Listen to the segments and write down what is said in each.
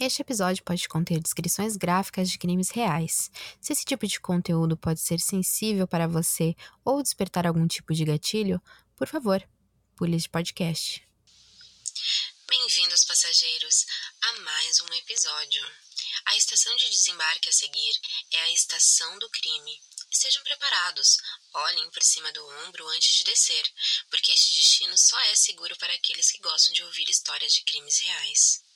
Este episódio pode conter descrições gráficas de crimes reais. Se esse tipo de conteúdo pode ser sensível para você ou despertar algum tipo de gatilho, por favor, pule de podcast. Bem-vindos, passageiros, a mais um episódio. A estação de desembarque a seguir é a estação do crime. Estejam preparados, olhem por cima do ombro antes de descer, porque este destino só é seguro para aqueles que gostam de ouvir histórias de crimes reais.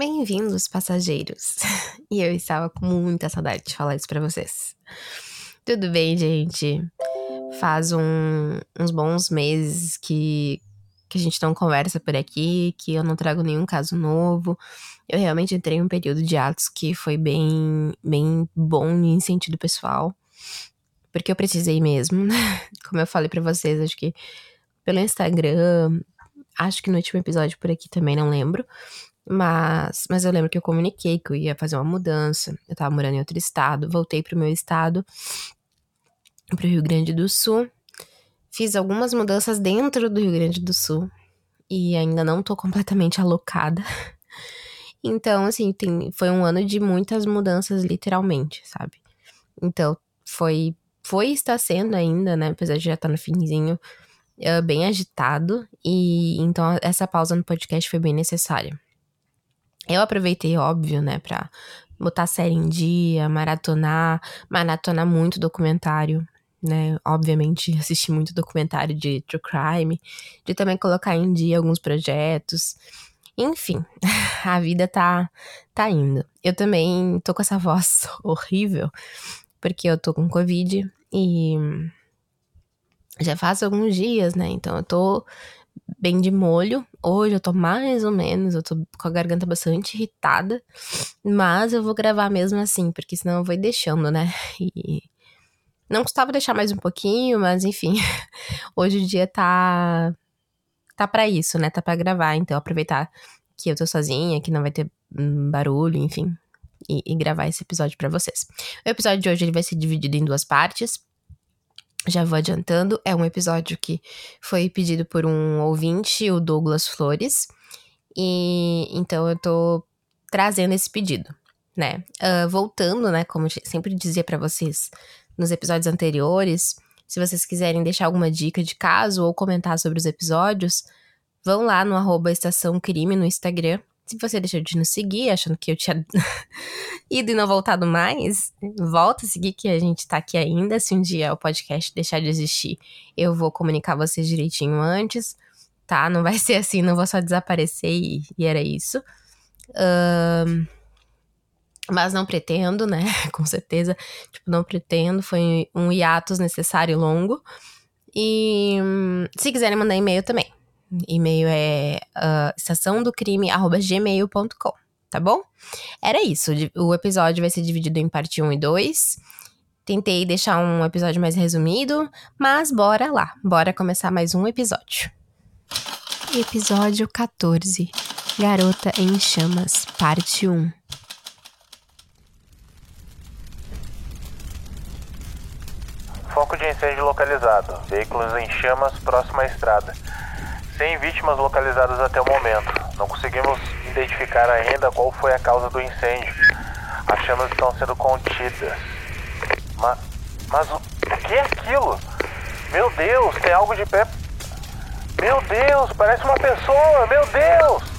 Bem-vindos, passageiros. E eu estava com muita saudade de falar isso para vocês. Tudo bem, gente? Faz um, uns bons meses que, que a gente não conversa por aqui, que eu não trago nenhum caso novo. Eu realmente entrei em um período de atos que foi bem, bem bom em sentido pessoal. Porque eu precisei mesmo. Como eu falei para vocês, acho que pelo Instagram, acho que no último episódio por aqui também, não lembro. Mas, mas eu lembro que eu comuniquei que eu ia fazer uma mudança. Eu tava morando em outro estado, voltei pro meu estado, pro Rio Grande do Sul. Fiz algumas mudanças dentro do Rio Grande do Sul e ainda não tô completamente alocada. Então, assim, tem, foi um ano de muitas mudanças, literalmente, sabe? Então, foi, foi está sendo ainda, né? Apesar de já estar tá no finzinho, é, bem agitado. E então, essa pausa no podcast foi bem necessária. Eu aproveitei, óbvio, né, pra botar série em dia, maratonar, maratonar muito documentário, né? Obviamente, assisti muito documentário de true crime, de também colocar em dia alguns projetos. Enfim, a vida tá, tá indo. Eu também tô com essa voz horrível, porque eu tô com Covid e já faz alguns dias, né? Então eu tô bem de molho. Hoje eu tô mais ou menos, eu tô com a garganta bastante irritada. Mas eu vou gravar mesmo assim, porque senão eu vou deixando, né? E. Não custava deixar mais um pouquinho, mas enfim. Hoje o dia tá. Tá pra isso, né? Tá pra gravar. Então aproveitar que eu tô sozinha, que não vai ter hum, barulho, enfim. E, e gravar esse episódio para vocês. O episódio de hoje ele vai ser dividido em duas partes. Já vou adiantando, é um episódio que foi pedido por um ouvinte, o Douglas Flores. E então eu tô trazendo esse pedido, né? Uh, voltando, né? Como sempre dizia para vocês nos episódios anteriores, se vocês quiserem deixar alguma dica de caso ou comentar sobre os episódios, vão lá no arroba Estação Crime no Instagram se você deixou de nos seguir, achando que eu tinha ido e não voltado mais, volta a seguir que a gente tá aqui ainda. Se um dia o podcast deixar de existir, eu vou comunicar vocês direitinho antes, tá? Não vai ser assim, não vou só desaparecer e, e era isso. Um, mas não pretendo, né? Com certeza. Tipo, não pretendo. Foi um hiatus necessário longo. E se quiserem mandar e-mail também. E-mail é uh, estaçãodocrime.gmail.com, tá bom? Era isso. O episódio vai ser dividido em parte 1 e 2. Tentei deixar um episódio mais resumido, mas bora lá. Bora começar mais um episódio. Episódio 14. Garota em Chamas, parte 1. Foco de incêndio localizado. Veículos em chamas próximo à estrada. Sem vítimas localizadas até o momento. Não conseguimos identificar ainda qual foi a causa do incêndio. As chamas estão sendo contidas. Mas, mas o, o que é aquilo? Meu Deus, tem algo de pé. Meu Deus, parece uma pessoa. Meu Deus!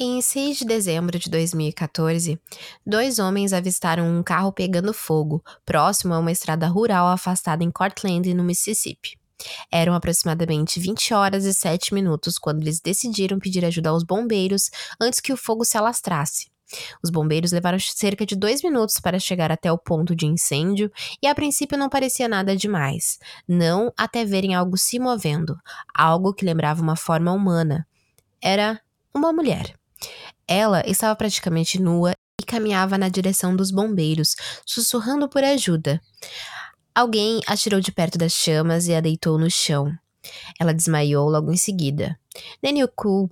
Em 6 de dezembro de 2014, dois homens avistaram um carro pegando fogo próximo a uma estrada rural afastada em Cortland, no Mississippi. Eram aproximadamente 20 horas e 7 minutos quando eles decidiram pedir ajuda aos bombeiros antes que o fogo se alastrasse. Os bombeiros levaram cerca de dois minutos para chegar até o ponto de incêndio e a princípio não parecia nada demais, não até verem algo se movendo, algo que lembrava uma forma humana. Era uma mulher. Ela estava praticamente nua e caminhava na direção dos bombeiros, sussurrando por ajuda. Alguém a tirou de perto das chamas e a deitou no chão. Ela desmaiou logo em seguida. Cool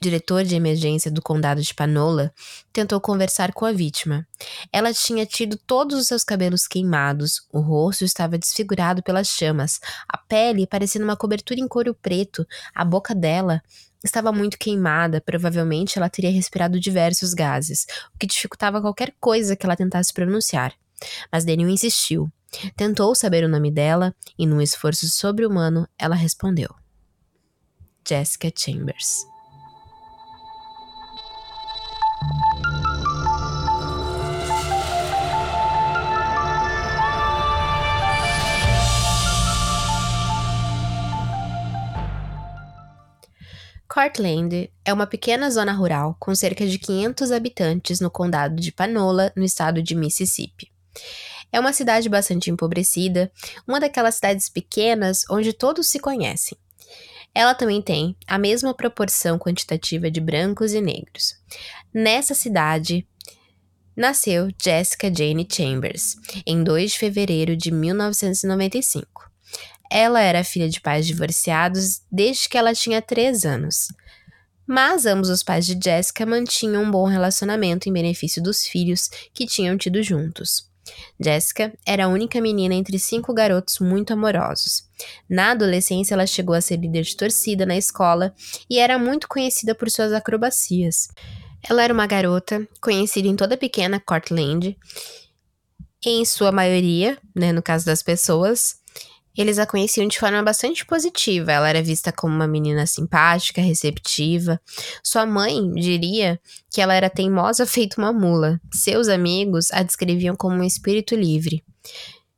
diretor de emergência do condado de Panola, tentou conversar com a vítima. Ela tinha tido todos os seus cabelos queimados, o rosto estava desfigurado pelas chamas, a pele parecendo uma cobertura em couro preto, a boca dela estava muito queimada, provavelmente ela teria respirado diversos gases, o que dificultava qualquer coisa que ela tentasse pronunciar. Mas Daniel insistiu. Tentou saber o nome dela e, num esforço sobre-humano, ela respondeu: Jessica Chambers. Cortland é uma pequena zona rural com cerca de 500 habitantes no condado de Panola, no estado de Mississippi. É uma cidade bastante empobrecida, uma daquelas cidades pequenas onde todos se conhecem. Ela também tem a mesma proporção quantitativa de brancos e negros. Nessa cidade nasceu Jessica Jane Chambers, em 2 de fevereiro de 1995. Ela era filha de pais divorciados desde que ela tinha 3 anos. Mas ambos os pais de Jessica mantinham um bom relacionamento em benefício dos filhos que tinham tido juntos. Jessica era a única menina entre cinco garotos muito amorosos. Na adolescência, ela chegou a ser líder de torcida na escola e era muito conhecida por suas acrobacias. Ela era uma garota conhecida em toda a pequena Cortland, em sua maioria, né, no caso das pessoas, eles a conheciam de forma bastante positiva. Ela era vista como uma menina simpática, receptiva. Sua mãe diria que ela era teimosa feito uma mula. Seus amigos a descreviam como um espírito livre.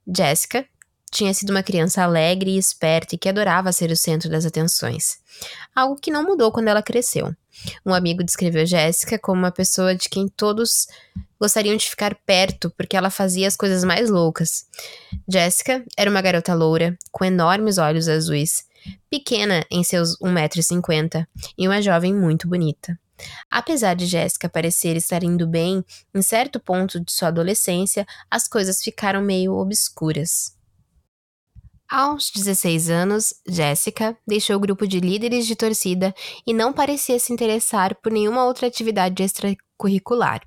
Jessica tinha sido uma criança alegre e esperta e que adorava ser o centro das atenções. Algo que não mudou quando ela cresceu. Um amigo descreveu Jéssica como uma pessoa de quem todos gostariam de ficar perto porque ela fazia as coisas mais loucas. Jéssica era uma garota loura, com enormes olhos azuis, pequena em seus 1,50m e uma jovem muito bonita. Apesar de Jéssica parecer estar indo bem, em certo ponto de sua adolescência, as coisas ficaram meio obscuras. Aos 16 anos, Jessica deixou o grupo de líderes de torcida e não parecia se interessar por nenhuma outra atividade extracurricular.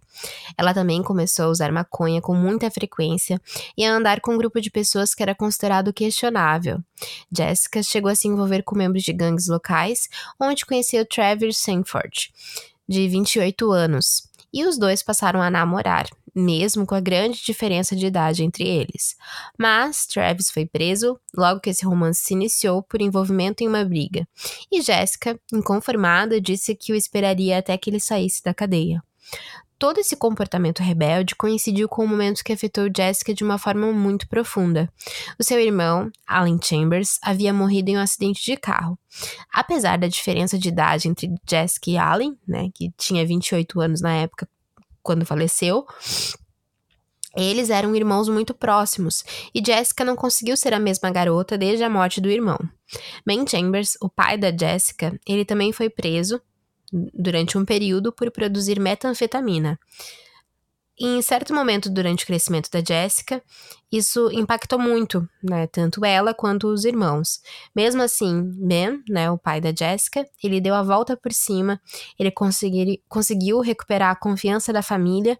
Ela também começou a usar maconha com muita frequência e a andar com um grupo de pessoas que era considerado questionável. Jessica chegou a se envolver com membros de gangues locais, onde conheceu Travis Sanford, de 28 anos, e os dois passaram a namorar mesmo com a grande diferença de idade entre eles. Mas Travis foi preso logo que esse romance se iniciou por envolvimento em uma briga, e Jessica, inconformada, disse que o esperaria até que ele saísse da cadeia. Todo esse comportamento rebelde coincidiu com o momento que afetou Jessica de uma forma muito profunda. O seu irmão, Alan Chambers, havia morrido em um acidente de carro. Apesar da diferença de idade entre Jessica e Alan, né, que tinha 28 anos na época quando faleceu, eles eram irmãos muito próximos e Jessica não conseguiu ser a mesma garota desde a morte do irmão. Ben Chambers, o pai da Jessica, ele também foi preso durante um período por produzir metanfetamina. E em certo momento durante o crescimento da Jessica, isso impactou muito, né, tanto ela quanto os irmãos. Mesmo assim, Ben, né, o pai da Jessica, ele deu a volta por cima, ele consegui, conseguiu recuperar a confiança da família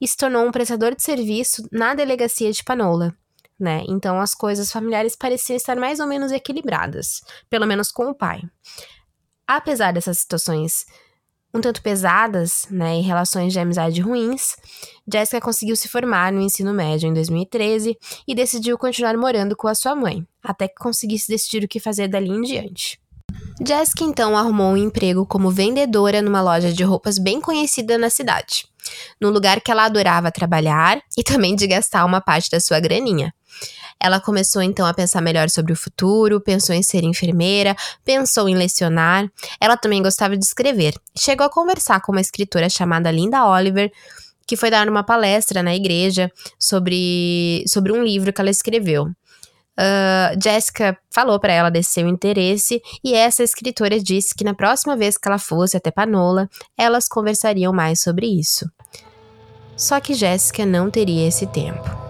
e se tornou um prestador de serviço na delegacia de Panola. Né? Então as coisas familiares pareciam estar mais ou menos equilibradas, pelo menos com o pai. Apesar dessas situações um tanto pesadas, né, em relações de amizade ruins, Jessica conseguiu se formar no ensino médio em 2013 e decidiu continuar morando com a sua mãe, até que conseguisse decidir o que fazer dali em diante. Jessica então arrumou um emprego como vendedora numa loja de roupas bem conhecida na cidade, num lugar que ela adorava trabalhar e também de gastar uma parte da sua graninha. Ela começou então a pensar melhor sobre o futuro, pensou em ser enfermeira, pensou em lecionar. Ela também gostava de escrever. Chegou a conversar com uma escritora chamada Linda Oliver, que foi dar uma palestra na igreja sobre, sobre um livro que ela escreveu. Uh, Jessica falou para ela desse seu interesse e essa escritora disse que na próxima vez que ela fosse até Panola, elas conversariam mais sobre isso. Só que Jéssica não teria esse tempo.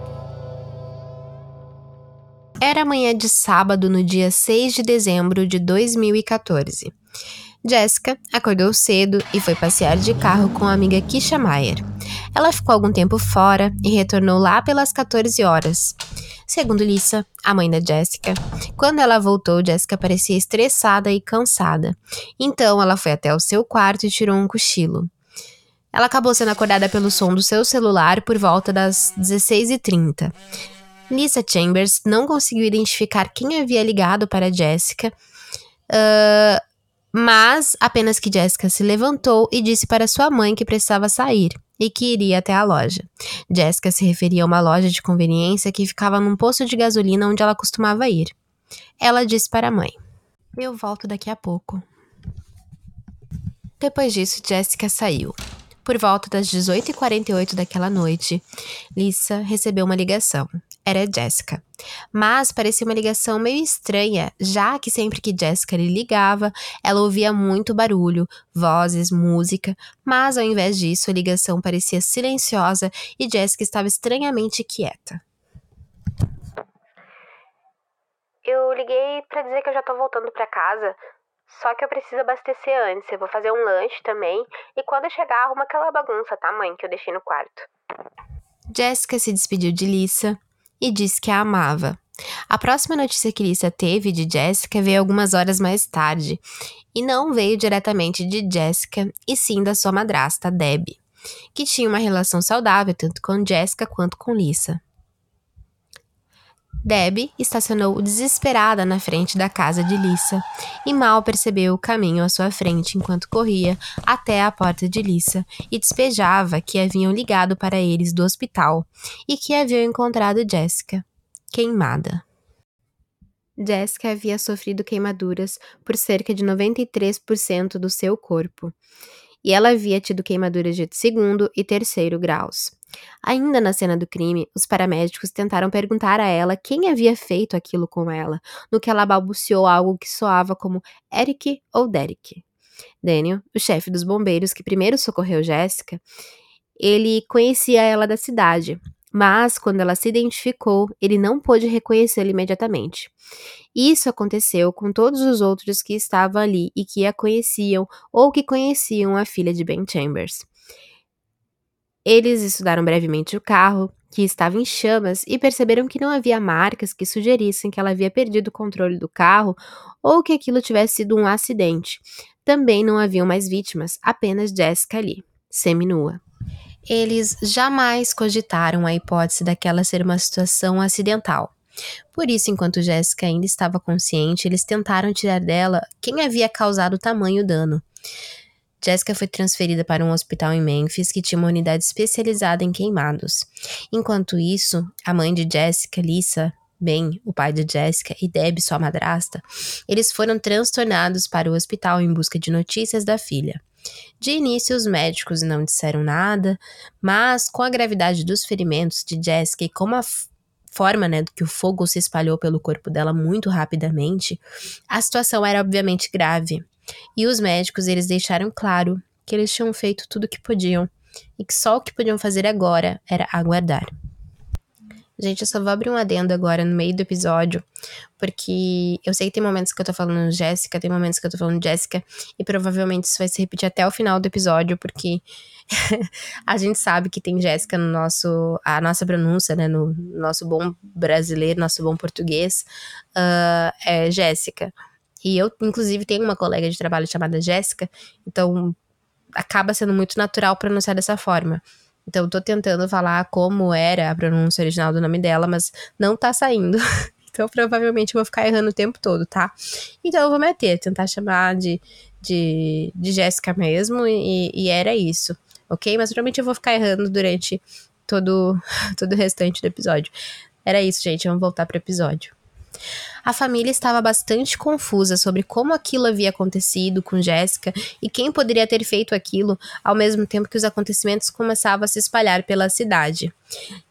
Era manhã de sábado, no dia 6 de dezembro de 2014. Jessica acordou cedo e foi passear de carro com a amiga Kisha Mayer. Ela ficou algum tempo fora e retornou lá pelas 14 horas. Segundo Lisa, a mãe da Jessica, quando ela voltou, Jessica parecia estressada e cansada. Então ela foi até o seu quarto e tirou um cochilo. Ela acabou sendo acordada pelo som do seu celular por volta das 16h30. Lisa Chambers não conseguiu identificar quem havia ligado para Jessica, uh, mas apenas que Jessica se levantou e disse para sua mãe que precisava sair e que iria até a loja. Jessica se referia a uma loja de conveniência que ficava num posto de gasolina onde ela costumava ir. Ela disse para a mãe: Eu volto daqui a pouco. Depois disso, Jessica saiu. Por volta das 18h48 daquela noite, Lisa recebeu uma ligação. Era Jessica. Mas parecia uma ligação meio estranha, já que sempre que Jessica lhe ligava, ela ouvia muito barulho, vozes, música, mas ao invés disso, a ligação parecia silenciosa e Jessica estava estranhamente quieta. Eu liguei para dizer que eu já tô voltando para casa. Só que eu preciso abastecer antes. Eu vou fazer um lanche também. E quando eu chegar, arruma aquela bagunça, tá, mãe? Que eu deixei no quarto. Jessica se despediu de Lisa e disse que a amava. A próxima notícia que Lisa teve de Jessica veio algumas horas mais tarde. E não veio diretamente de Jessica, e sim da sua madrasta, Debbie, que tinha uma relação saudável tanto com Jessica quanto com Lisa. Debbie estacionou desesperada na frente da casa de Lisa e mal percebeu o caminho à sua frente enquanto corria até a porta de Lisa e despejava que haviam ligado para eles do hospital e que haviam encontrado Jessica queimada. Jessica havia sofrido queimaduras por cerca de 93% do seu corpo e ela havia tido queimaduras de segundo e terceiro graus. Ainda na cena do crime, os paramédicos tentaram perguntar a ela quem havia feito aquilo com ela, no que ela balbuciou algo que soava como Eric ou Derek. Daniel, o chefe dos bombeiros que primeiro socorreu Jéssica, ele conhecia ela da cidade, mas quando ela se identificou, ele não pôde reconhecê-la imediatamente. Isso aconteceu com todos os outros que estavam ali e que a conheciam ou que conheciam a filha de Ben Chambers. Eles estudaram brevemente o carro, que estava em chamas, e perceberam que não havia marcas que sugerissem que ela havia perdido o controle do carro ou que aquilo tivesse sido um acidente. Também não haviam mais vítimas, apenas Jessica ali, seminua. Eles jamais cogitaram a hipótese daquela ser uma situação acidental. Por isso, enquanto Jéssica ainda estava consciente, eles tentaram tirar dela quem havia causado tamanho dano. Jessica foi transferida para um hospital em Memphis que tinha uma unidade especializada em queimados. Enquanto isso, a mãe de Jessica, Lisa, Ben, o pai de Jessica, e Deb, sua madrasta, eles foram transtornados para o hospital em busca de notícias da filha. De início, os médicos não disseram nada, mas com a gravidade dos ferimentos de Jessica e como a forma né, que o fogo se espalhou pelo corpo dela muito rapidamente, a situação era obviamente grave. E os médicos, eles deixaram claro que eles tinham feito tudo o que podiam e que só o que podiam fazer agora era aguardar. Gente, eu só vou abrir um adendo agora no meio do episódio, porque eu sei que tem momentos que eu tô falando Jéssica, tem momentos que eu tô falando Jéssica, e provavelmente isso vai se repetir até o final do episódio, porque a gente sabe que tem Jéssica no nosso, a nossa pronúncia, né, no nosso bom brasileiro, nosso bom português, uh, é Jéssica. E eu, inclusive, tenho uma colega de trabalho chamada Jéssica, então acaba sendo muito natural pronunciar dessa forma. Então, tô tentando falar como era a pronúncia original do nome dela, mas não tá saindo. então, provavelmente vou ficar errando o tempo todo, tá? Então, eu vou meter, tentar chamar de, de, de Jéssica mesmo, e, e era isso, ok? Mas provavelmente eu vou ficar errando durante todo, todo o restante do episódio. Era isso, gente. Vamos voltar pro episódio. A família estava bastante confusa sobre como aquilo havia acontecido com Jéssica e quem poderia ter feito aquilo, ao mesmo tempo que os acontecimentos começavam a se espalhar pela cidade.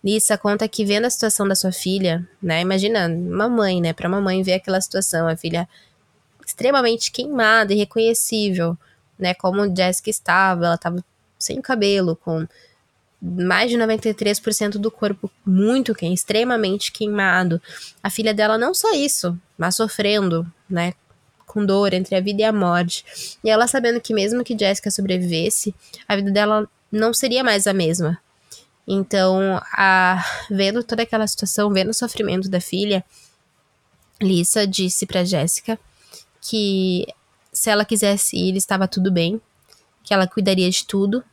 Lisa conta que vendo a situação da sua filha, né, imagina uma mãe, né, para uma mãe ver aquela situação, a filha extremamente queimada, irreconhecível, né, como Jéssica estava, ela estava sem cabelo, com mais de 93% do corpo muito queimado, extremamente queimado. A filha dela não só isso, mas sofrendo, né, com dor entre a vida e a morte. E ela sabendo que mesmo que Jessica sobrevivesse, a vida dela não seria mais a mesma. Então, a, vendo toda aquela situação, vendo o sofrimento da filha, Lisa disse para Jéssica que se ela quisesse ir, estava tudo bem, que ela cuidaria de tudo,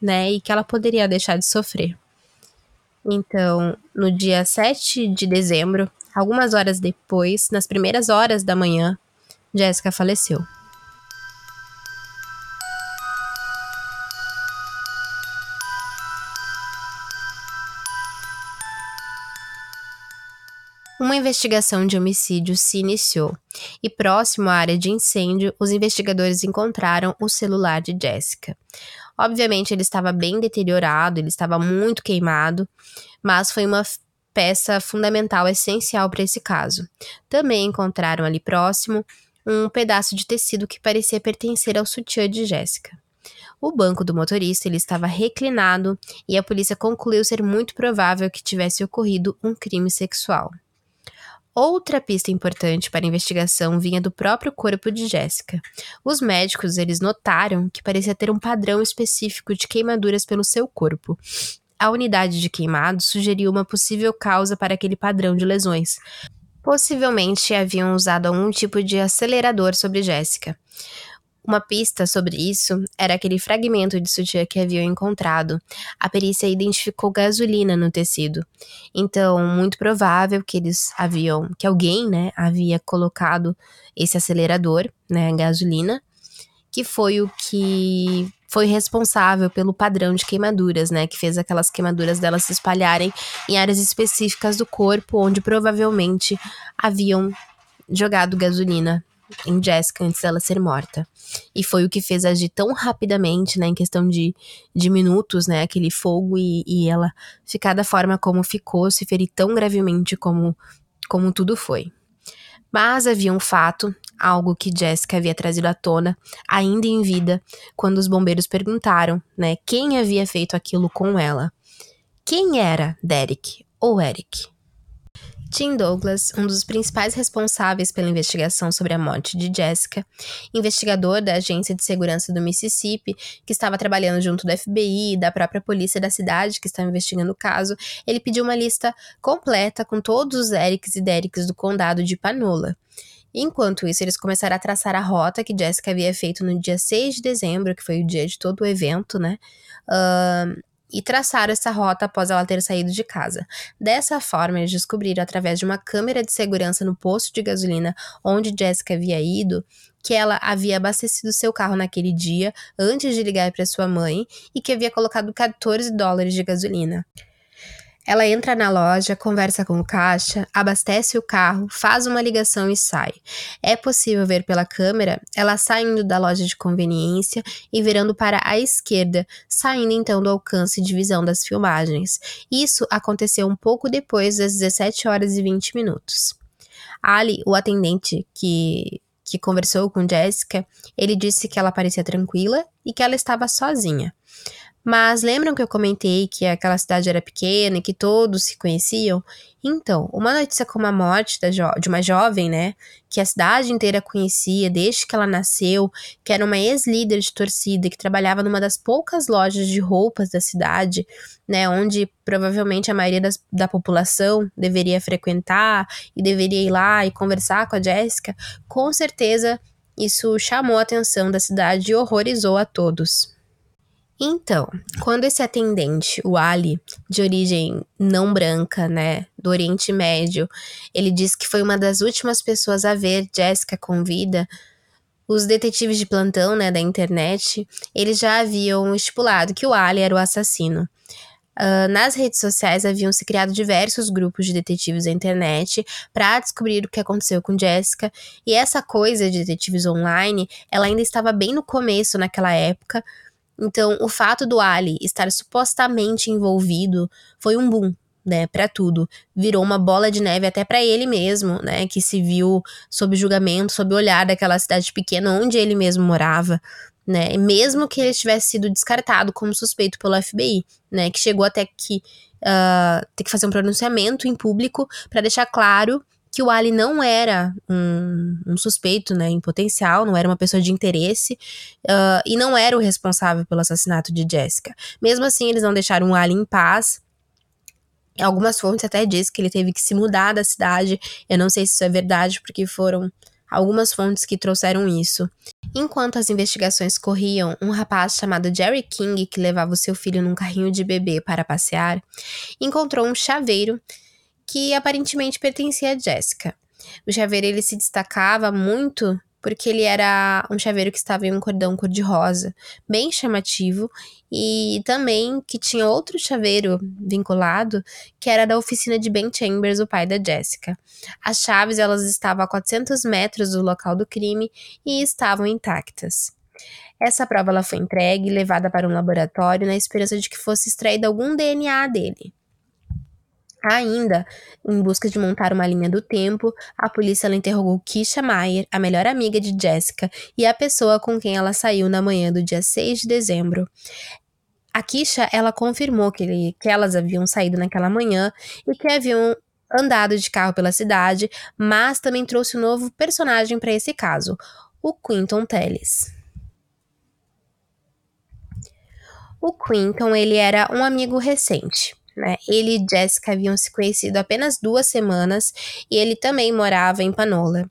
né, e que ela poderia deixar de sofrer. Então, no dia 7 de dezembro, algumas horas depois, nas primeiras horas da manhã, Jéssica faleceu. Uma investigação de homicídio se iniciou, e próximo à área de incêndio, os investigadores encontraram o celular de Jessica. Obviamente, ele estava bem deteriorado, ele estava muito queimado, mas foi uma peça fundamental, essencial para esse caso. Também encontraram ali próximo um pedaço de tecido que parecia pertencer ao sutiã de Jéssica. O banco do motorista ele estava reclinado e a polícia concluiu ser muito provável que tivesse ocorrido um crime sexual. Outra pista importante para a investigação vinha do próprio corpo de Jéssica. Os médicos eles notaram que parecia ter um padrão específico de queimaduras pelo seu corpo. A unidade de queimado sugeriu uma possível causa para aquele padrão de lesões. Possivelmente haviam usado algum tipo de acelerador sobre Jéssica. Uma pista sobre isso era aquele fragmento de sutiã que haviam encontrado. A perícia identificou gasolina no tecido. Então, muito provável que eles haviam, que alguém, né, havia colocado esse acelerador, né, gasolina, que foi o que foi responsável pelo padrão de queimaduras, né, que fez aquelas queimaduras delas se espalharem em áreas específicas do corpo onde provavelmente haviam jogado gasolina em Jessica antes dela ser morta. E foi o que fez agir tão rapidamente, né, em questão de, de minutos, né, aquele fogo e, e ela ficar da forma como ficou, se ferir tão gravemente como, como tudo foi. Mas havia um fato, algo que Jessica havia trazido à tona, ainda em vida, quando os bombeiros perguntaram, né, quem havia feito aquilo com ela. Quem era Derek ou Eric? Tim Douglas, um dos principais responsáveis pela investigação sobre a morte de Jessica, investigador da Agência de Segurança do Mississippi, que estava trabalhando junto do FBI e da própria polícia da cidade que estava investigando o caso, ele pediu uma lista completa com todos os Erics e Derricks do condado de Panola. Enquanto isso, eles começaram a traçar a rota que Jessica havia feito no dia 6 de dezembro, que foi o dia de todo o evento, né? Uh, e traçaram essa rota após ela ter saído de casa. Dessa forma, eles descobriram através de uma câmera de segurança no posto de gasolina onde Jessica havia ido que ela havia abastecido seu carro naquele dia antes de ligar para sua mãe e que havia colocado 14 dólares de gasolina. Ela entra na loja, conversa com o caixa, abastece o carro, faz uma ligação e sai. É possível ver pela câmera ela saindo da loja de conveniência e virando para a esquerda, saindo então do alcance de visão das filmagens. Isso aconteceu um pouco depois das 17 horas e 20 minutos. Ali, o atendente que que conversou com Jessica, ele disse que ela parecia tranquila e que ela estava sozinha. Mas lembram que eu comentei que aquela cidade era pequena e que todos se conheciam? Então, uma notícia como a morte de uma jovem, né, que a cidade inteira conhecia desde que ela nasceu, que era uma ex-líder de torcida que trabalhava numa das poucas lojas de roupas da cidade, né, onde provavelmente a maioria das, da população deveria frequentar e deveria ir lá e conversar com a Jéssica, com certeza isso chamou a atenção da cidade e horrorizou a todos. Então, quando esse atendente, o Ali, de origem não branca, né, do Oriente Médio, ele disse que foi uma das últimas pessoas a ver Jessica com vida, os detetives de plantão, né, da internet, eles já haviam estipulado que o Ali era o assassino. Uh, nas redes sociais haviam se criado diversos grupos de detetives da internet para descobrir o que aconteceu com Jessica, e essa coisa de detetives online, ela ainda estava bem no começo naquela época, então, o fato do Ali estar supostamente envolvido foi um boom, né, para tudo. Virou uma bola de neve até para ele mesmo, né, que se viu sob julgamento, sob o olhar daquela cidade pequena onde ele mesmo morava, né? Mesmo que ele tivesse sido descartado como suspeito pelo FBI, né? Que chegou até que uh, ter que fazer um pronunciamento em público para deixar claro que o Ali não era um, um, suspeito, né, em potencial, não era uma pessoa de interesse uh, e não era o responsável pelo assassinato de Jessica. Mesmo assim, eles não deixaram o Ali em paz. Algumas fontes até dizem que ele teve que se mudar da cidade. Eu não sei se isso é verdade, porque foram algumas fontes que trouxeram isso. Enquanto as investigações corriam, um rapaz chamado Jerry King, que levava o seu filho num carrinho de bebê para passear, encontrou um chaveiro que aparentemente pertencia a Jessica. O chaveiro ele se destacava muito porque ele era um chaveiro que estava em um cordão cor-de-rosa, bem chamativo, e também que tinha outro chaveiro vinculado, que era da oficina de Ben Chambers, o pai da Jessica. As chaves elas estavam a 400 metros do local do crime e estavam intactas. Essa prova ela foi entregue e levada para um laboratório na esperança de que fosse extraído algum DNA dele. Ainda, em busca de montar uma linha do tempo, a polícia interrogou Kisha Mayer, a melhor amiga de Jessica e a pessoa com quem ela saiu na manhã do dia 6 de dezembro. A Kisha, ela confirmou que, ele, que elas haviam saído naquela manhã e que haviam andado de carro pela cidade, mas também trouxe um novo personagem para esse caso, o Quinton Telles. O Quinton, ele era um amigo recente né? Ele e Jessica haviam se conhecido apenas duas semanas e ele também morava em Panola.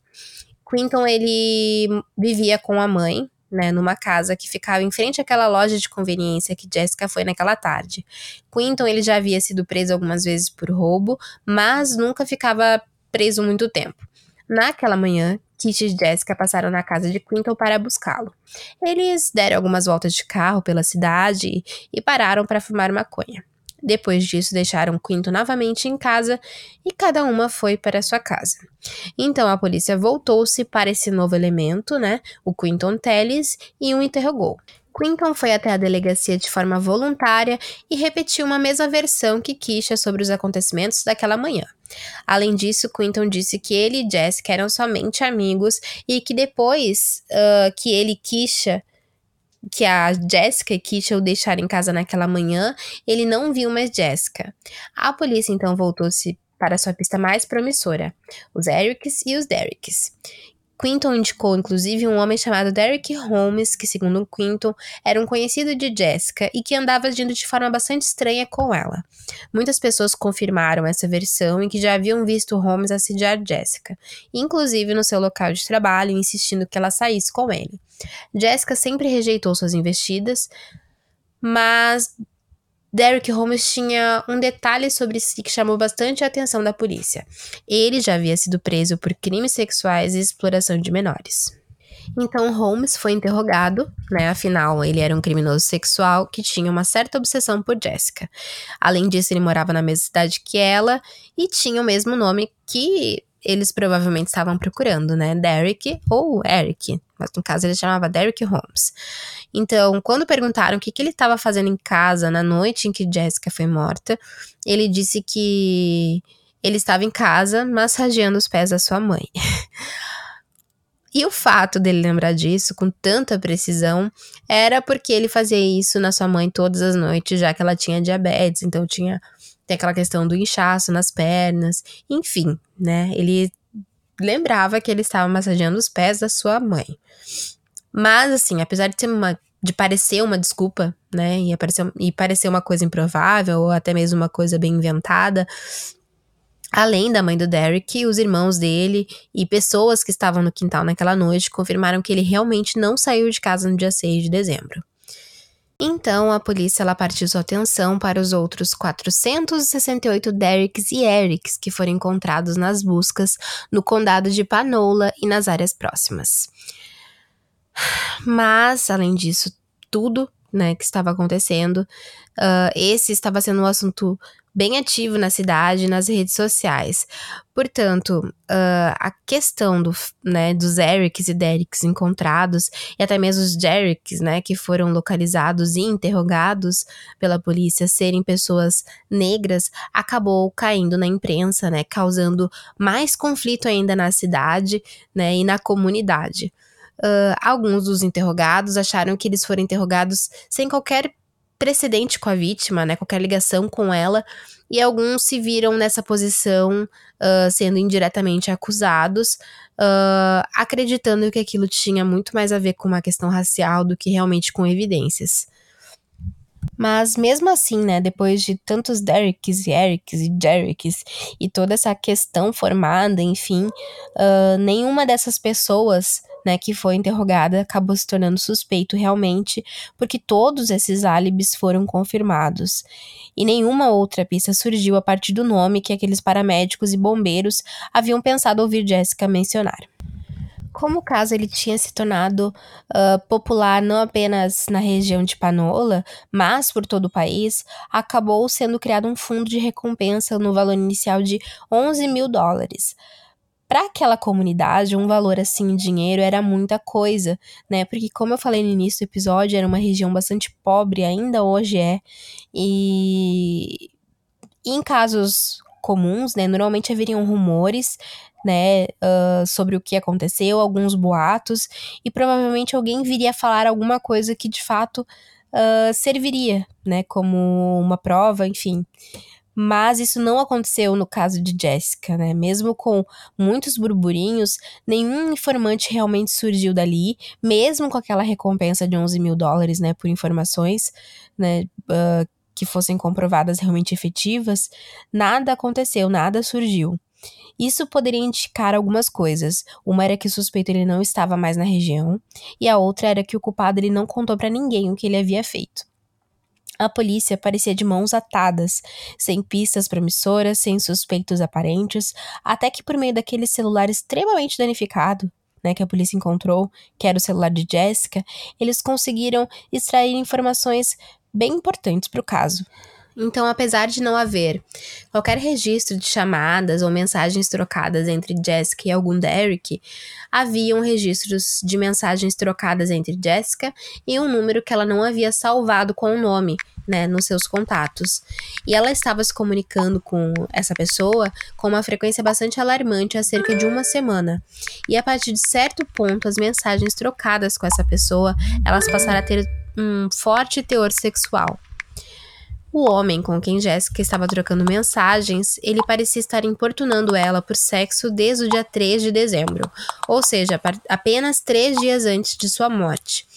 Quinton ele vivia com a mãe, né, numa casa que ficava em frente àquela loja de conveniência que Jessica foi naquela tarde. Quinton ele já havia sido preso algumas vezes por roubo, mas nunca ficava preso muito tempo. Naquela manhã, Kitty e Jessica passaram na casa de Quinton para buscá-lo. Eles deram algumas voltas de carro pela cidade e pararam para fumar maconha. Depois disso, deixaram Quinto novamente em casa e cada uma foi para sua casa. Então a polícia voltou-se para esse novo elemento, né, o Quinton Telles, e o interrogou. Quinton foi até a delegacia de forma voluntária e repetiu uma mesma versão que Kisha sobre os acontecimentos daquela manhã. Além disso, Quinton disse que ele e Jessica eram somente amigos e que depois uh, que ele e Kisha que a Jessica e Kitchell deixaram em casa naquela manhã, ele não viu mais Jessica. A polícia então voltou-se para sua pista mais promissora, os Erics e os Derricks. Quinton indicou inclusive um homem chamado Derek Holmes, que, segundo Quinton, era um conhecido de Jessica e que andava agindo de forma bastante estranha com ela. Muitas pessoas confirmaram essa versão e que já haviam visto Holmes assediar Jessica, inclusive no seu local de trabalho, insistindo que ela saísse com ele. Jessica sempre rejeitou suas investidas, mas Derek Holmes tinha um detalhe sobre si que chamou bastante a atenção da polícia. Ele já havia sido preso por crimes sexuais e exploração de menores. Então Holmes foi interrogado, né? Afinal, ele era um criminoso sexual que tinha uma certa obsessão por Jessica. Além disso, ele morava na mesma cidade que ela e tinha o mesmo nome que eles provavelmente estavam procurando, né? Derek ou Eric, mas no caso ele chamava Derek Holmes. Então, quando perguntaram o que, que ele estava fazendo em casa na noite em que Jessica foi morta, ele disse que ele estava em casa massageando os pés da sua mãe. E o fato dele lembrar disso com tanta precisão era porque ele fazia isso na sua mãe todas as noites, já que ela tinha diabetes, então tinha tem aquela questão do inchaço nas pernas, enfim, né? Ele lembrava que ele estava massageando os pés da sua mãe. Mas, assim, apesar de, ser uma, de parecer uma desculpa, né? E, aparecer, e parecer uma coisa improvável, ou até mesmo uma coisa bem inventada, Além da mãe do Derek, os irmãos dele e pessoas que estavam no quintal naquela noite confirmaram que ele realmente não saiu de casa no dia 6 de dezembro. Então, a polícia ela partiu sua atenção para os outros 468 Derricks e Erics que foram encontrados nas buscas no condado de Panola e nas áreas próximas. Mas, além disso, tudo né, que estava acontecendo, uh, esse estava sendo um assunto bem ativo na cidade nas redes sociais. Portanto, uh, a questão do, né, dos Erics e Derricks encontrados, e até mesmo os Derricks, né, que foram localizados e interrogados pela polícia serem pessoas negras, acabou caindo na imprensa, né, causando mais conflito ainda na cidade, né, e na comunidade. uh, alguns dos interrogados acharam que eles foram interrogados sem qualquer precedente com a vítima, né, qualquer ligação com ela, e alguns se viram nessa posição, uh, sendo indiretamente acusados, uh, acreditando que aquilo tinha muito mais a ver com uma questão racial do que realmente com evidências. Mas mesmo assim, né, depois de tantos Derricks e Erics e Jerricks e toda essa questão formada, enfim, uh, nenhuma dessas pessoas né, que foi interrogada acabou se tornando suspeito realmente, porque todos esses álibis foram confirmados. E nenhuma outra pista surgiu a partir do nome que aqueles paramédicos e bombeiros haviam pensado ouvir Jessica mencionar. Como o caso ele tinha se tornado uh, popular não apenas na região de Panola, mas por todo o país, acabou sendo criado um fundo de recompensa no valor inicial de 11 mil dólares. Para aquela comunidade, um valor assim em dinheiro era muita coisa, né? Porque, como eu falei no início do episódio, era uma região bastante pobre, ainda hoje é. E em casos comuns, né? Normalmente haveriam rumores né, uh, sobre o que aconteceu, alguns boatos, e provavelmente alguém viria falar alguma coisa que de fato uh, serviria, né, como uma prova, enfim. Mas isso não aconteceu no caso de Jessica, né? Mesmo com muitos burburinhos, nenhum informante realmente surgiu dali, mesmo com aquela recompensa de 11 mil dólares, né, por informações, né, uh, que fossem comprovadas realmente efetivas, nada aconteceu, nada surgiu. Isso poderia indicar algumas coisas. Uma era que o suspeito ele não estava mais na região, e a outra era que o culpado ele não contou para ninguém o que ele havia feito. A polícia parecia de mãos atadas, sem pistas promissoras, sem suspeitos aparentes, até que por meio daquele celular extremamente danificado, né, que a polícia encontrou, que era o celular de Jessica, eles conseguiram extrair informações bem importantes para o caso. Então, apesar de não haver qualquer registro de chamadas ou mensagens trocadas entre Jessica e algum Derek, haviam registros de mensagens trocadas entre Jessica e um número que ela não havia salvado com o nome, né, nos seus contatos. E ela estava se comunicando com essa pessoa com uma frequência bastante alarmante há cerca de uma semana. E a partir de certo ponto, as mensagens trocadas com essa pessoa, elas passaram a ter um forte teor sexual. O homem com quem Jéssica estava trocando mensagens, ele parecia estar importunando ela por sexo desde o dia 3 de dezembro, ou seja, apenas três dias antes de sua morte.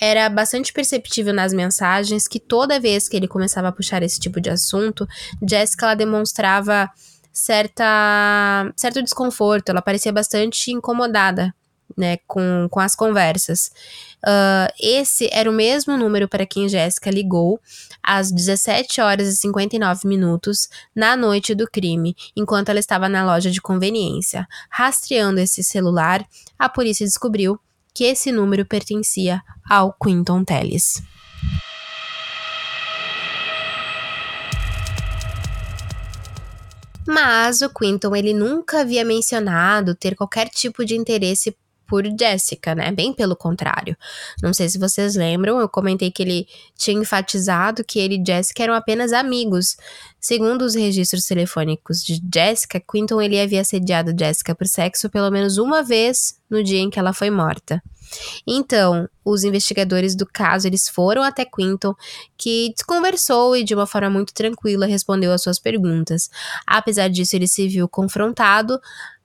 Era bastante perceptível nas mensagens que toda vez que ele começava a puxar esse tipo de assunto, Jessica ela demonstrava certa, certo desconforto, ela parecia bastante incomodada né, com, com as conversas. Uh, esse era o mesmo número para quem Jéssica ligou às 17 horas e 59 minutos na noite do crime, enquanto ela estava na loja de conveniência. Rastreando esse celular, a polícia descobriu que esse número pertencia ao Quinton Tellis. Mas o Quinton ele nunca havia mencionado ter qualquer tipo de interesse por Jessica, né? Bem pelo contrário. Não sei se vocês lembram, eu comentei que ele tinha enfatizado que ele e Jessica eram apenas amigos. Segundo os registros telefônicos de Jessica, Quinton ele havia assediado Jessica por sexo pelo menos uma vez no dia em que ela foi morta. Então, os investigadores do caso eles foram até Quinton, que conversou e de uma forma muito tranquila respondeu às suas perguntas. Apesar disso, ele se viu confrontado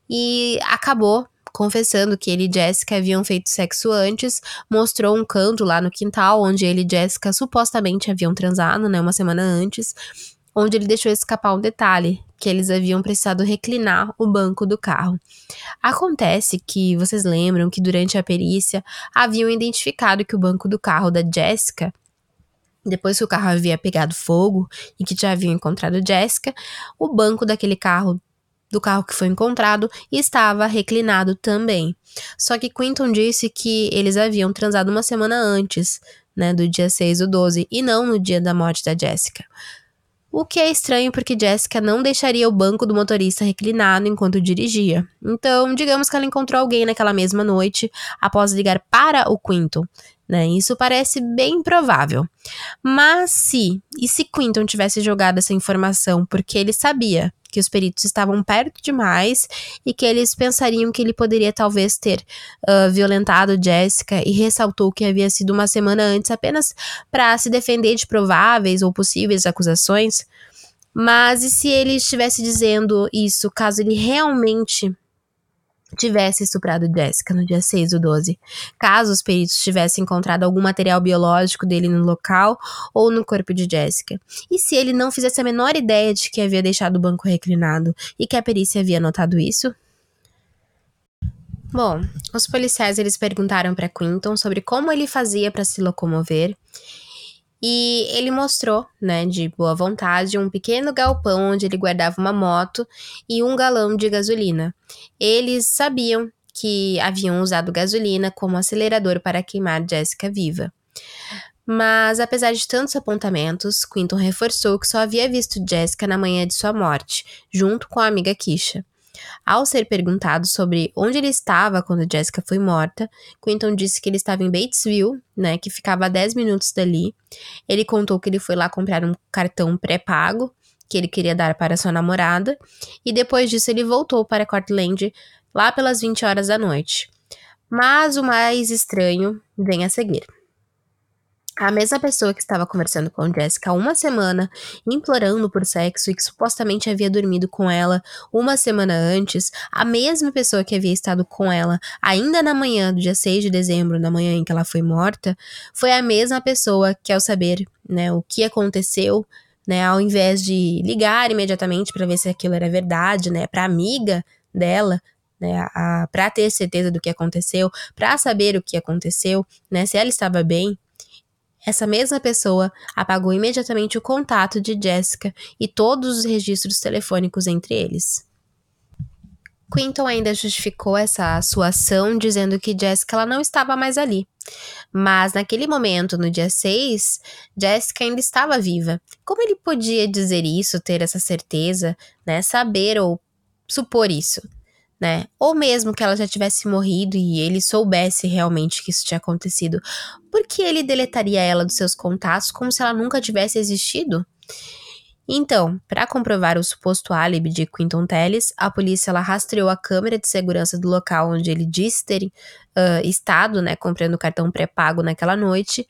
e acabou confessando que ele e Jessica haviam feito sexo antes, mostrou um canto lá no quintal onde ele e Jessica supostamente haviam transado, né, uma semana antes, onde ele deixou escapar um detalhe, que eles haviam precisado reclinar o banco do carro. Acontece que vocês lembram que durante a perícia haviam identificado que o banco do carro da Jessica depois que o carro havia pegado fogo e que já haviam encontrado Jessica, o banco daquele carro do carro que foi encontrado estava reclinado também. Só que Quinton disse que eles haviam transado uma semana antes, né, do dia 6 do 12, e não no dia da morte da Jessica. O que é estranho porque Jessica não deixaria o banco do motorista reclinado enquanto dirigia. Então, digamos que ela encontrou alguém naquela mesma noite após ligar para o Quinton, né? Isso parece bem provável. Mas se e se Quinton tivesse jogado essa informação porque ele sabia que os peritos estavam perto demais e que eles pensariam que ele poderia talvez ter uh, violentado Jessica e ressaltou que havia sido uma semana antes apenas para se defender de prováveis ou possíveis acusações. Mas e se ele estivesse dizendo isso caso ele realmente tivesse estuprado Jessica no dia 6 do 12, caso os peritos tivessem encontrado algum material biológico dele no local ou no corpo de Jessica. E se ele não fizesse a menor ideia de que havia deixado o banco reclinado e que a perícia havia notado isso? Bom, os policiais eles perguntaram para Quinton sobre como ele fazia para se locomover e ele mostrou, né, de boa vontade, um pequeno galpão onde ele guardava uma moto e um galão de gasolina. Eles sabiam que haviam usado gasolina como acelerador para queimar Jessica viva. Mas, apesar de tantos apontamentos, Quinton reforçou que só havia visto Jessica na manhã de sua morte, junto com a amiga Kisha. Ao ser perguntado sobre onde ele estava quando Jessica foi morta, Quinton disse que ele estava em Batesville, né, que ficava a 10 minutos dali. Ele contou que ele foi lá comprar um cartão pré-pago que ele queria dar para sua namorada, e depois disso ele voltou para Cortland lá pelas 20 horas da noite. Mas o mais estranho vem a seguir. A mesma pessoa que estava conversando com Jessica uma semana, implorando por sexo e que supostamente havia dormido com ela uma semana antes, a mesma pessoa que havia estado com ela ainda na manhã do dia 6 de dezembro, na manhã em que ela foi morta, foi a mesma pessoa que, ao saber né, o que aconteceu, né, ao invés de ligar imediatamente para ver se aquilo era verdade, né, para amiga dela, né, para ter certeza do que aconteceu, para saber o que aconteceu, né, se ela estava bem, essa mesma pessoa apagou imediatamente o contato de Jessica e todos os registros telefônicos entre eles. Quinton ainda justificou essa sua ação dizendo que Jessica ela não estava mais ali. Mas naquele momento, no dia 6, Jessica ainda estava viva. Como ele podia dizer isso, ter essa certeza, né, saber ou supor isso? Né? Ou mesmo que ela já tivesse morrido e ele soubesse realmente que isso tinha acontecido, por que ele deletaria ela dos seus contatos como se ela nunca tivesse existido? Então, para comprovar o suposto álibi de Quinton Telles, a polícia ela rastreou a câmera de segurança do local onde ele disse ter uh, estado, né, comprando cartão pré-pago naquela noite,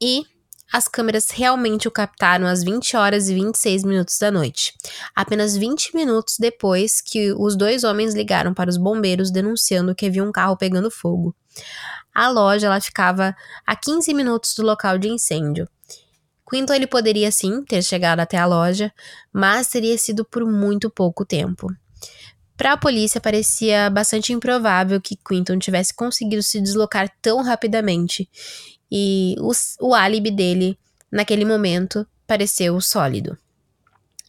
e as câmeras realmente o captaram às 20 horas e 26 minutos da noite, apenas 20 minutos depois que os dois homens ligaram para os bombeiros denunciando que havia um carro pegando fogo. A loja ela ficava a 15 minutos do local de incêndio. Quinton ele poderia sim ter chegado até a loja, mas teria sido por muito pouco tempo. Para a polícia, parecia bastante improvável que Quinton tivesse conseguido se deslocar tão rapidamente, e o, o álibi dele, naquele momento, pareceu sólido.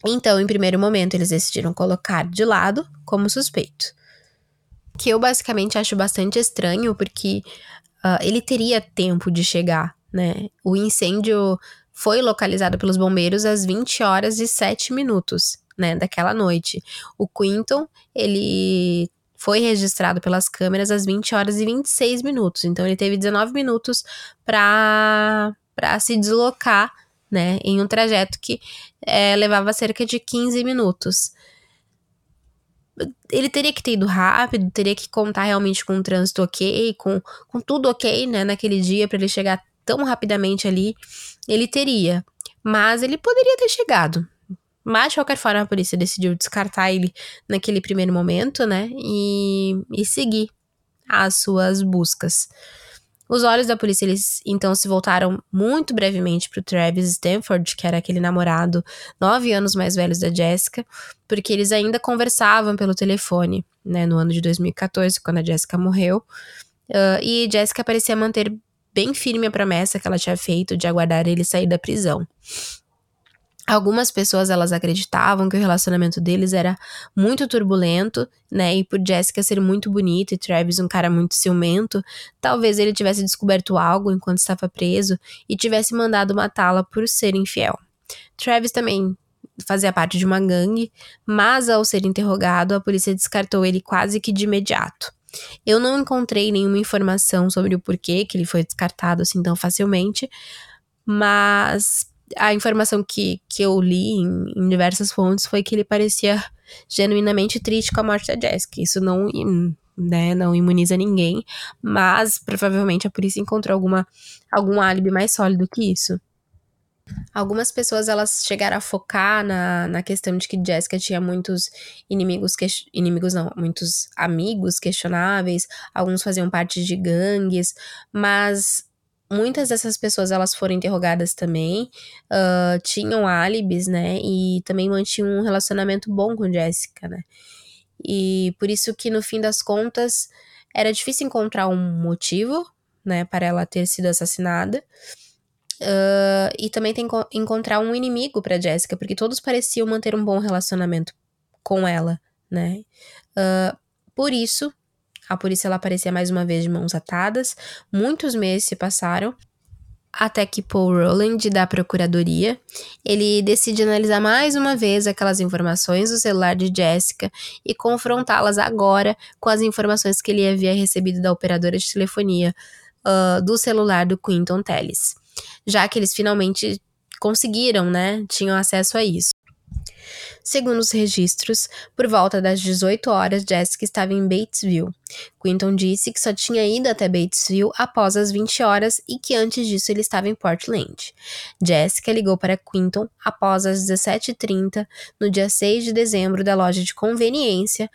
Então, em primeiro momento, eles decidiram colocar de lado como suspeito. Que eu basicamente acho bastante estranho, porque uh, ele teria tempo de chegar, né? O incêndio foi localizado pelos bombeiros às 20 horas e 7 minutos, né, daquela noite. O Quinton, ele foi registrado pelas câmeras às 20 horas e 26 minutos. Então ele teve 19 minutos para se deslocar, né, em um trajeto que é, levava cerca de 15 minutos. Ele teria que ter ido rápido, teria que contar realmente com o trânsito ok, com, com tudo ok, né, naquele dia, para ele chegar tão rapidamente ali. Ele teria, mas ele poderia ter chegado, mas, de qualquer forma, a polícia decidiu descartar ele naquele primeiro momento, né? E, e seguir as suas buscas. Os olhos da polícia, eles então se voltaram muito brevemente para o Travis Stanford, que era aquele namorado nove anos mais velho da Jessica, porque eles ainda conversavam pelo telefone, né, no ano de 2014, quando a Jessica morreu. Uh, e Jessica parecia manter bem firme a promessa que ela tinha feito de aguardar ele sair da prisão. Algumas pessoas elas acreditavam que o relacionamento deles era muito turbulento, né? E por Jessica ser muito bonita e Travis um cara muito ciumento, talvez ele tivesse descoberto algo enquanto estava preso e tivesse mandado matá-la por ser infiel. Travis também fazia parte de uma gangue, mas ao ser interrogado, a polícia descartou ele quase que de imediato. Eu não encontrei nenhuma informação sobre o porquê que ele foi descartado assim tão facilmente, mas a informação que, que eu li em, em diversas fontes foi que ele parecia genuinamente triste com a morte da Jessica. Isso não, né, não imuniza ninguém, mas provavelmente a polícia encontrou alguma, algum álibi mais sólido que isso. Algumas pessoas elas chegaram a focar na, na questão de que Jessica tinha muitos inimigos, inimigos não, muitos amigos questionáveis, alguns faziam parte de gangues, mas muitas dessas pessoas elas foram interrogadas também, uh, tinham álibis, né, e também mantinham um relacionamento bom com Jessica, né. E por isso que no fim das contas era difícil encontrar um motivo, né, para ela ter sido assassinada. Uh, e também tem que encontrar um inimigo para Jessica, porque todos pareciam manter um bom relacionamento com ela, né? Uh, por isso, a polícia ela aparecia mais uma vez de mãos atadas. Muitos meses se passaram até que Paul Rowland, da Procuradoria, ele decide analisar mais uma vez aquelas informações do celular de Jessica e confrontá-las agora com as informações que ele havia recebido da operadora de telefonia uh, do celular do Quinton Tellis já que eles finalmente conseguiram, né? Tinham acesso a isso. Segundo os registros, por volta das 18 horas, Jessica estava em Batesville. Quinton disse que só tinha ido até Batesville após as 20 horas e que antes disso ele estava em Portland. Jessica ligou para Quinton após as 17h30 no dia 6 de dezembro da loja de conveniência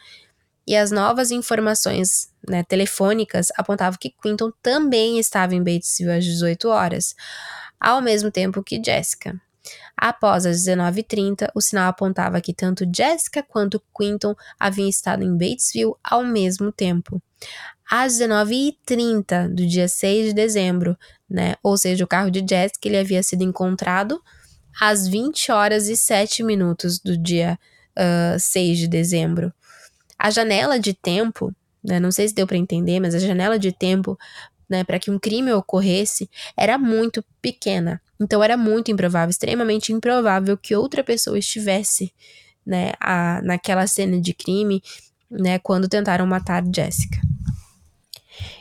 e as novas informações né, telefônicas apontavam que Quinton também estava em Batesville às 18 horas, ao mesmo tempo que Jessica. Após as 19h30, o sinal apontava que tanto Jessica quanto Quinton haviam estado em Batesville ao mesmo tempo. Às 19h30 do dia 6 de dezembro, né? Ou seja, o carro de Jessica ele havia sido encontrado às 20 horas e 7 minutos do dia uh, 6 de dezembro. A janela de tempo, né, não sei se deu para entender, mas a janela de tempo né, para que um crime ocorresse era muito pequena. Então era muito improvável, extremamente improvável que outra pessoa estivesse né, a, naquela cena de crime né, quando tentaram matar Jessica.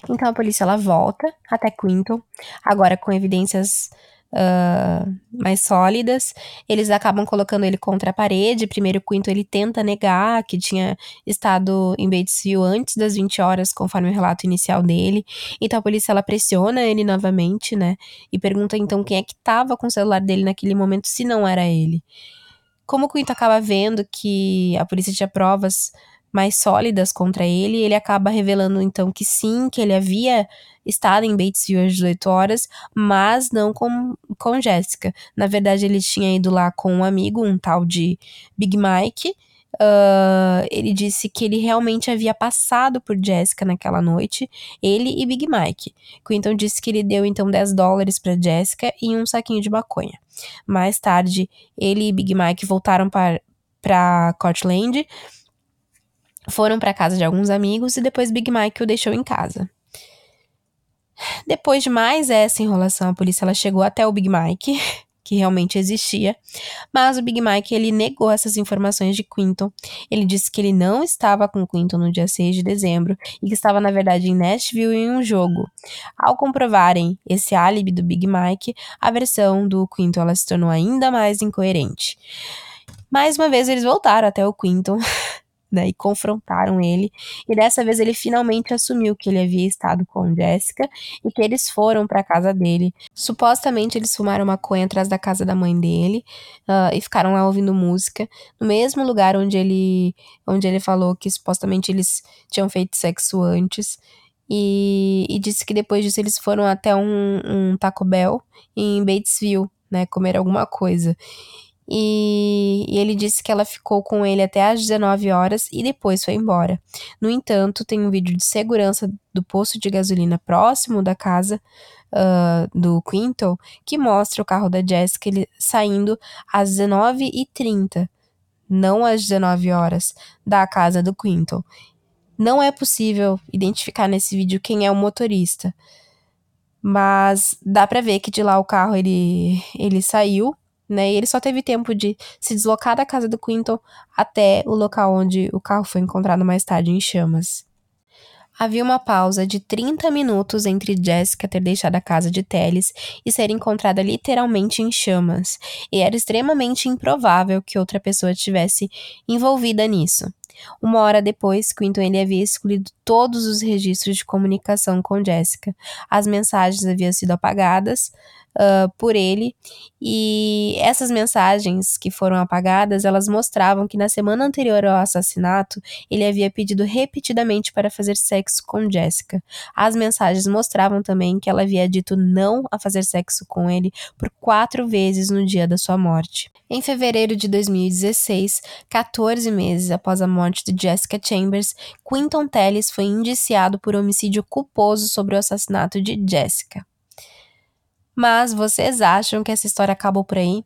Então a polícia ela volta até Quinton, agora com evidências uh, mais sólidas. Eles acabam colocando ele contra a parede. Primeiro, Quinto ele tenta negar que tinha estado em Batesville antes das 20 horas, conforme o relato inicial dele. Então a polícia ela pressiona ele novamente, né? E pergunta então quem é que estava com o celular dele naquele momento, se não era ele. Como o Quinto acaba vendo que a polícia tinha provas mais sólidas contra ele, ele acaba revelando então que sim, que ele havia estado em Batesville às 18 horas, mas não com, com Jéssica. Na verdade, ele tinha ido lá com um amigo, um tal de Big Mike. Uh, ele disse que ele realmente havia passado por Jessica naquela noite, ele e Big Mike. Quinton disse que ele deu então 10 dólares para Jessica e um saquinho de maconha. Mais tarde, ele e Big Mike voltaram para Cortland foram para casa de alguns amigos e depois Big Mike o deixou em casa. Depois de mais essa enrolação, a polícia ela chegou até o Big Mike, que realmente existia, mas o Big Mike ele negou essas informações de Quinton. Ele disse que ele não estava com Quinton no dia 6 de dezembro e que estava na verdade em Nashville em um jogo. Ao comprovarem esse álibi do Big Mike, a versão do Quinton ela se tornou ainda mais incoerente. Mais uma vez eles voltaram até o Quinton né, e confrontaram ele. E dessa vez ele finalmente assumiu que ele havia estado com Jessica e que eles foram para a casa dele. Supostamente eles fumaram maconha atrás da casa da mãe dele uh, e ficaram lá ouvindo música no mesmo lugar onde ele, onde ele falou que supostamente eles tinham feito sexo antes. E, e disse que depois disso eles foram até um, um Taco Bell em Batesville, né, comer alguma coisa. E, e, ele disse que ela ficou com ele até às 19 horas e depois foi embora. No entanto, tem um vídeo de segurança do posto de gasolina próximo da casa uh, do Quinton que mostra o carro da Jessica ele, saindo às 19h30, não às 19 horas, da casa do Quinton. Não é possível identificar nesse vídeo quem é o motorista. Mas dá para ver que de lá o carro ele, ele saiu né? E ele só teve tempo de se deslocar da casa do Quinton até o local onde o carro foi encontrado mais tarde em chamas. Havia uma pausa de 30 minutos entre Jessica ter deixado a casa de Teles e ser encontrada literalmente em chamas, e era extremamente improvável que outra pessoa estivesse envolvida nisso. Uma hora depois, Quinton ele havia excluído todos os registros de comunicação com Jessica. As mensagens haviam sido apagadas, uh, por ele. E essas mensagens que foram apagadas, elas mostravam que na semana anterior ao assassinato, ele havia pedido repetidamente para fazer sexo com Jessica. As mensagens mostravam também que ela havia dito não a fazer sexo com ele por quatro vezes no dia da sua morte. Em fevereiro de 2016, 14 meses após a morte de Jessica Chambers, Quinton Tellis foi indiciado por homicídio culposo sobre o assassinato de Jessica. Mas vocês acham que essa história acabou por aí?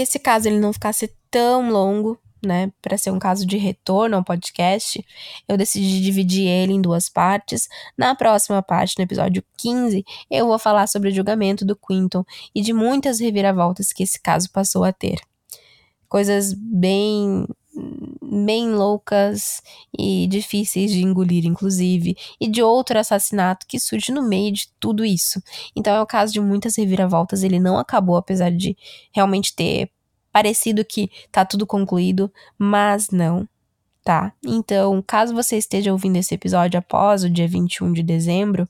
Esse caso ele não ficasse tão longo, né, para ser um caso de retorno ao podcast, eu decidi dividir ele em duas partes. Na próxima parte, no episódio 15, eu vou falar sobre o julgamento do Quinton e de muitas reviravoltas que esse caso passou a ter. Coisas bem bem loucas e difíceis de engolir, inclusive, e de outro assassinato que surge no meio de tudo isso. Então é o caso de muitas reviravoltas, ele não acabou, apesar de realmente ter parecido que tá tudo concluído, mas não, tá? Então, caso você esteja ouvindo esse episódio após o dia 21 de dezembro,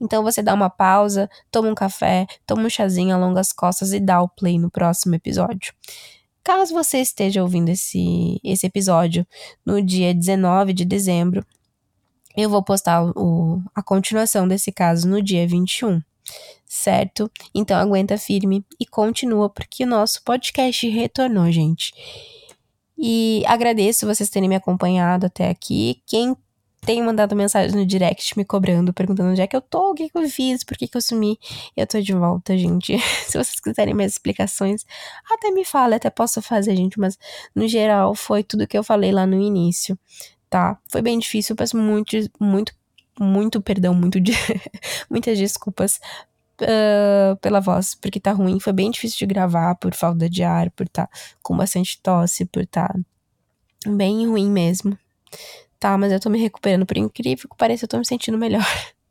então você dá uma pausa, toma um café, toma um chazinho, alonga as costas e dá o play no próximo episódio. Caso você esteja ouvindo esse, esse episódio no dia 19 de dezembro, eu vou postar o, a continuação desse caso no dia 21, certo? Então aguenta firme e continua, porque o nosso podcast retornou, gente. E agradeço vocês terem me acompanhado até aqui. Quem tem mandado mensagem no direct me cobrando, perguntando onde é que eu tô, o que, que eu fiz, por que, que eu sumi. Eu tô de volta, gente. Se vocês quiserem mais explicações, até me fala, até posso fazer, gente. Mas no geral foi tudo que eu falei lá no início, tá? Foi bem difícil, peço muito, muito, muito perdão, muito de... muitas desculpas Uh, pela voz, porque tá ruim. Foi bem difícil de gravar por falta de ar, por tá com bastante tosse, por tá bem ruim mesmo, tá? Mas eu tô me recuperando, por incrível que pareça, eu tô me sentindo melhor.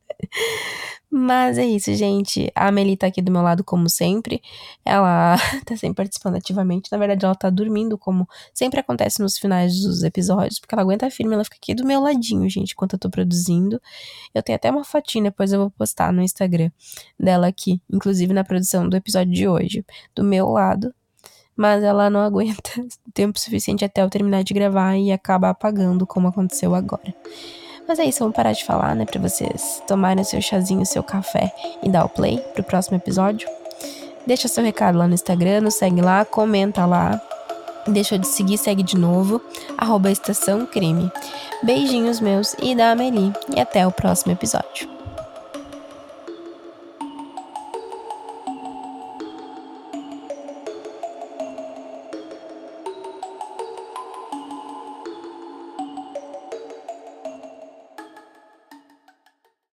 Mas é isso, gente. A Amelie tá aqui do meu lado, como sempre. Ela tá sempre participando ativamente. Na verdade, ela tá dormindo, como sempre acontece nos finais dos episódios, porque ela aguenta firme, ela fica aqui do meu ladinho, gente, enquanto eu tô produzindo. Eu tenho até uma fotinha, depois eu vou postar no Instagram dela aqui, inclusive na produção do episódio de hoje. Do meu lado, mas ela não aguenta tempo suficiente até eu terminar de gravar e acaba apagando, como aconteceu agora. Mas é isso, vamos parar de falar, né, pra vocês tomarem seu chazinho, seu café e dar o play pro próximo episódio. Deixa seu recado lá no Instagram, nos segue lá, comenta lá. Deixa de seguir, segue de novo, arroba Estação Crime. Beijinhos meus e da Amelie, e até o próximo episódio.